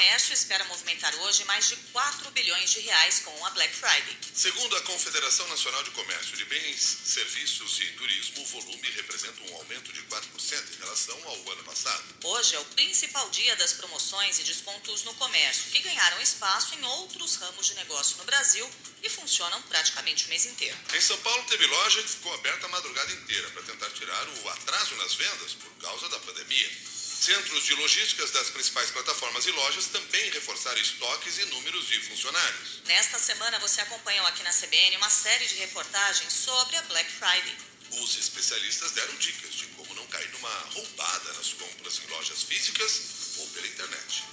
comércio espera movimentar hoje mais de 4 bilhões de reais com a Black Friday. Segundo a Confederação Nacional de Comércio de Bens, Serviços e Turismo, o volume representa um aumento de 4% em relação ao ano passado. Hoje é o principal dia das promoções e descontos no comércio, que ganharam espaço em outros ramos de negócio no Brasil e funcionam praticamente o mês inteiro. Em São Paulo, teve loja que ficou aberta a madrugada inteira para tentar tirar o atraso nas vendas por causa da pandemia. Centros de logísticas das principais plataformas e lojas também reforçaram estoques e números de funcionários. Nesta semana, você acompanhou aqui na CBN uma série de reportagens sobre a Black Friday. Os especialistas deram dicas de como não cair numa roubada nas compras em lojas físicas ou pela internet.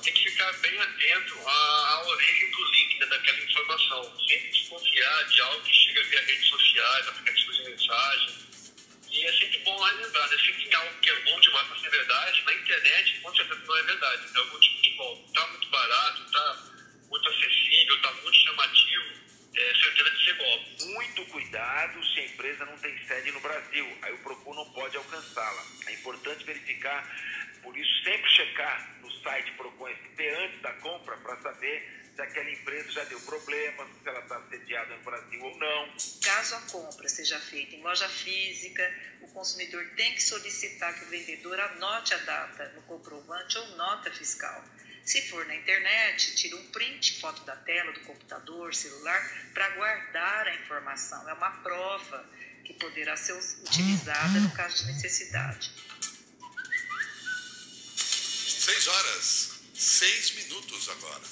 Tem que ficar bem atento à, à origem do link né, daquela informação. Sempre desconfiar de algo que chega via redes sociais, aplicativos de mensagem e é sempre bom lá lembrar, né? Se tem algo que é bom demais para ser verdade, na internet com certeza não é verdade. É algum tipo de golpe. Está muito barato, está muito acessível, está muito chamativo, é certeza de ser golpe. Muito cuidado se a empresa não tem sede no Brasil. Aí o Procon não pode alcançá-la. É importante verificar, por isso sempre checar no site Procon ST antes da compra para saber se aquela empresa já deu problemas, se ela está sediada no Brasil ou não. Caso a compra seja feita em loja física, consumidor tem que solicitar que o vendedor anote a data no comprovante ou nota fiscal. Se for na internet, tire um print, foto da tela do computador, celular, para guardar a informação. É uma prova que poderá ser utilizada no caso de necessidade. Seis horas, seis minutos agora.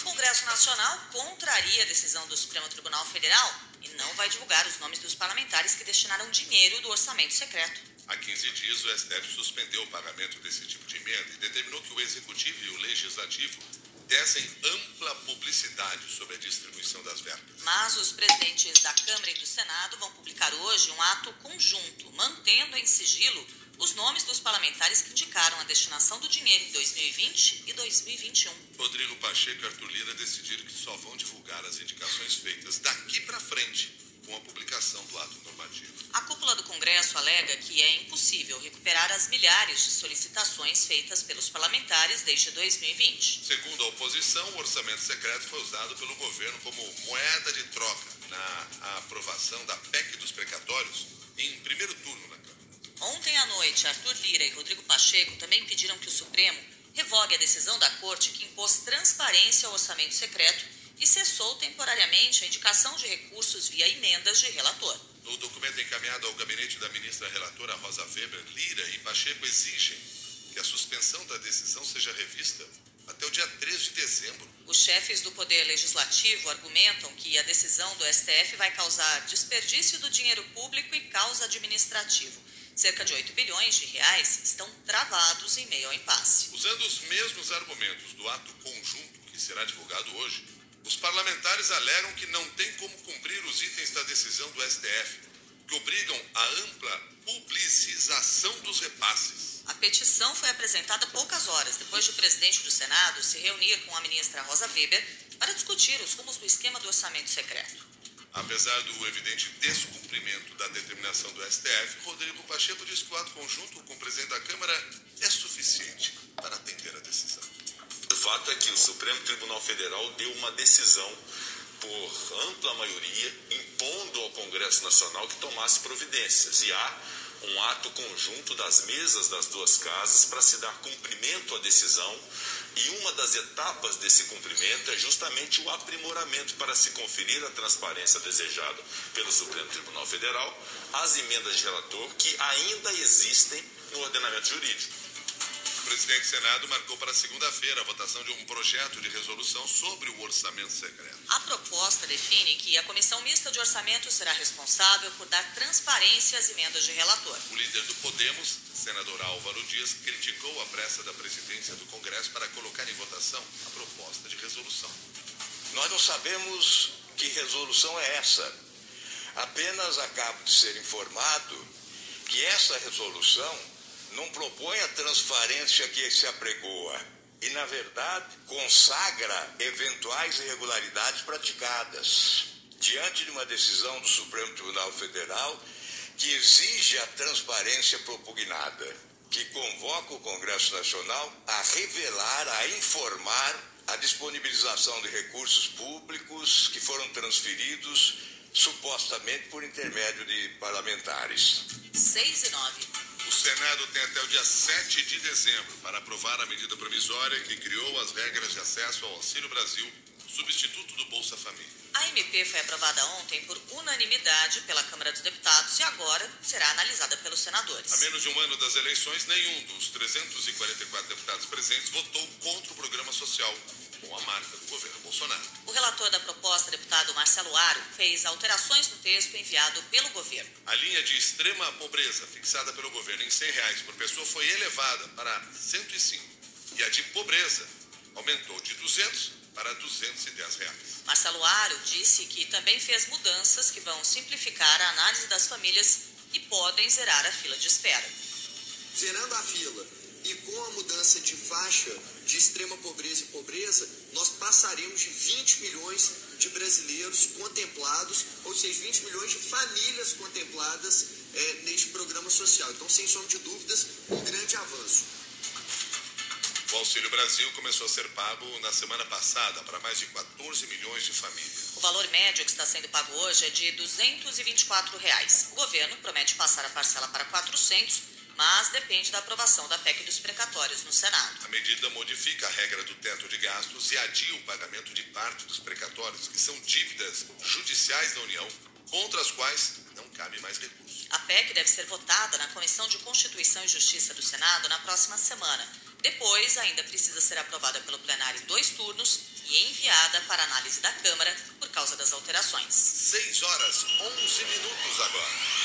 O Congresso Nacional contraria a decisão do Supremo Tribunal Federal não vai divulgar os nomes dos parlamentares que destinaram dinheiro do orçamento secreto. Há 15 dias, o STF suspendeu o pagamento desse tipo de emenda e determinou que o Executivo e o Legislativo dessem ampla publicidade sobre a distribuição das verbas. Mas os presidentes da Câmara e do Senado vão publicar hoje um ato conjunto, mantendo em sigilo os nomes dos parlamentares que indicaram a destinação do dinheiro em 2020 e 2021. Rodrigo Pacheco e Arthur Lira decidiram que só vão divulgar as indicações feitas daqui para frente com a publicação do ato normativo. A cúpula do Congresso alega que é impossível recuperar as milhares de solicitações feitas pelos parlamentares desde 2020. Segundo a oposição, o orçamento secreto foi usado pelo governo como moeda de troca na aprovação da PEC dos precatórios em primeiro turno na Câmara. Ontem à noite, Arthur Lira e Rodrigo Pacheco também pediram que o Supremo revogue a decisão da Corte que impôs transparência ao orçamento secreto e cessou temporariamente a indicação de recursos via emendas de relator. No documento encaminhado ao gabinete da ministra relatora Rosa Weber, Lira e Pacheco exigem que a suspensão da decisão seja revista até o dia 3 de dezembro. Os chefes do Poder Legislativo argumentam que a decisão do STF vai causar desperdício do dinheiro público e causa administrativo cerca de 8 bilhões de reais estão travados em meio ao impasse. Usando os mesmos argumentos do ato conjunto que será divulgado hoje, os parlamentares alegam que não tem como cumprir os itens da decisão do STF, que obrigam a ampla publicização dos repasses. A petição foi apresentada poucas horas depois de o presidente do Senado se reunir com a ministra Rosa Weber para discutir os rumos do esquema do orçamento secreto. Apesar do evidente descumprimento da determinação do STF, Rodrigo Pacheco diz que o ato conjunto com o presidente da Câmara é suficiente para atender a decisão. O fato é que o Supremo Tribunal Federal deu uma decisão por ampla maioria, impondo ao Congresso Nacional que tomasse providências. E há um ato conjunto das mesas das duas casas para se dar cumprimento à decisão e uma das etapas desse cumprimento é justamente o aprimoramento para se conferir a transparência desejada pelo Supremo Tribunal Federal às emendas de relator que ainda existem no ordenamento jurídico. O presidente do Senado marcou para segunda-feira a votação de um projeto de resolução sobre o orçamento secreto. A proposta define que a comissão mista de orçamento será responsável por dar transparência às emendas de relator. O líder do Podemos, senador Álvaro Dias, criticou a pressa da presidência do Congresso para colocar em votação a proposta de resolução. Nós não sabemos que resolução é essa. Apenas acabo de ser informado que essa resolução não propõe a transparência que se apregoa e, na verdade, consagra eventuais irregularidades praticadas. Diante de uma decisão do Supremo Tribunal Federal que exige a transparência propugnada. que convoca o Congresso Nacional a revelar, a informar a disponibilização de recursos públicos que foram transferidos supostamente por intermédio de parlamentares. 6 e 9. O Senado tem até o dia 7 de dezembro para aprovar a medida provisória que criou as regras de acesso ao Auxílio Brasil, substituto do Bolsa Família. A MP foi aprovada ontem por unanimidade pela Câmara dos Deputados e agora será analisada pelos senadores. A menos de um ano das eleições, nenhum dos 344 deputados presentes votou contra o programa social, com a marca do governo Bolsonaro. O relator da proposta, deputado Marcelo Aro, fez alterações no texto enviado pelo governo. A linha de extrema pobreza fixada pelo governo em 100 reais por pessoa foi elevada para 105 e a de pobreza aumentou de 200 para 210 reais. Marcelo Aro disse que também fez mudanças que vão simplificar a análise das famílias e podem zerar a fila de espera. Zerando a fila e com a mudança de faixa de extrema pobreza e pobreza, nós passaremos de 20 milhões de brasileiros contemplados, ou seja, 20 milhões de famílias contempladas é, neste programa social. Então, sem sombra de dúvidas, um grande avanço. O Auxílio Brasil começou a ser pago na semana passada para mais de 14 milhões de famílias. O valor médio que está sendo pago hoje é de 224 reais. O governo promete passar a parcela para 400, mas depende da aprovação da PEC dos precatórios no Senado. A medida modifica a regra do teto de gastos e adia o pagamento de parte dos precatórios, que são dívidas judiciais da União, contra as quais não cabe mais recurso. A PEC deve ser votada na Comissão de Constituição e Justiça do Senado na próxima semana. Depois, ainda precisa ser aprovada pelo plenário em dois turnos e enviada para análise da Câmara por causa das alterações. 6 horas 11 minutos agora.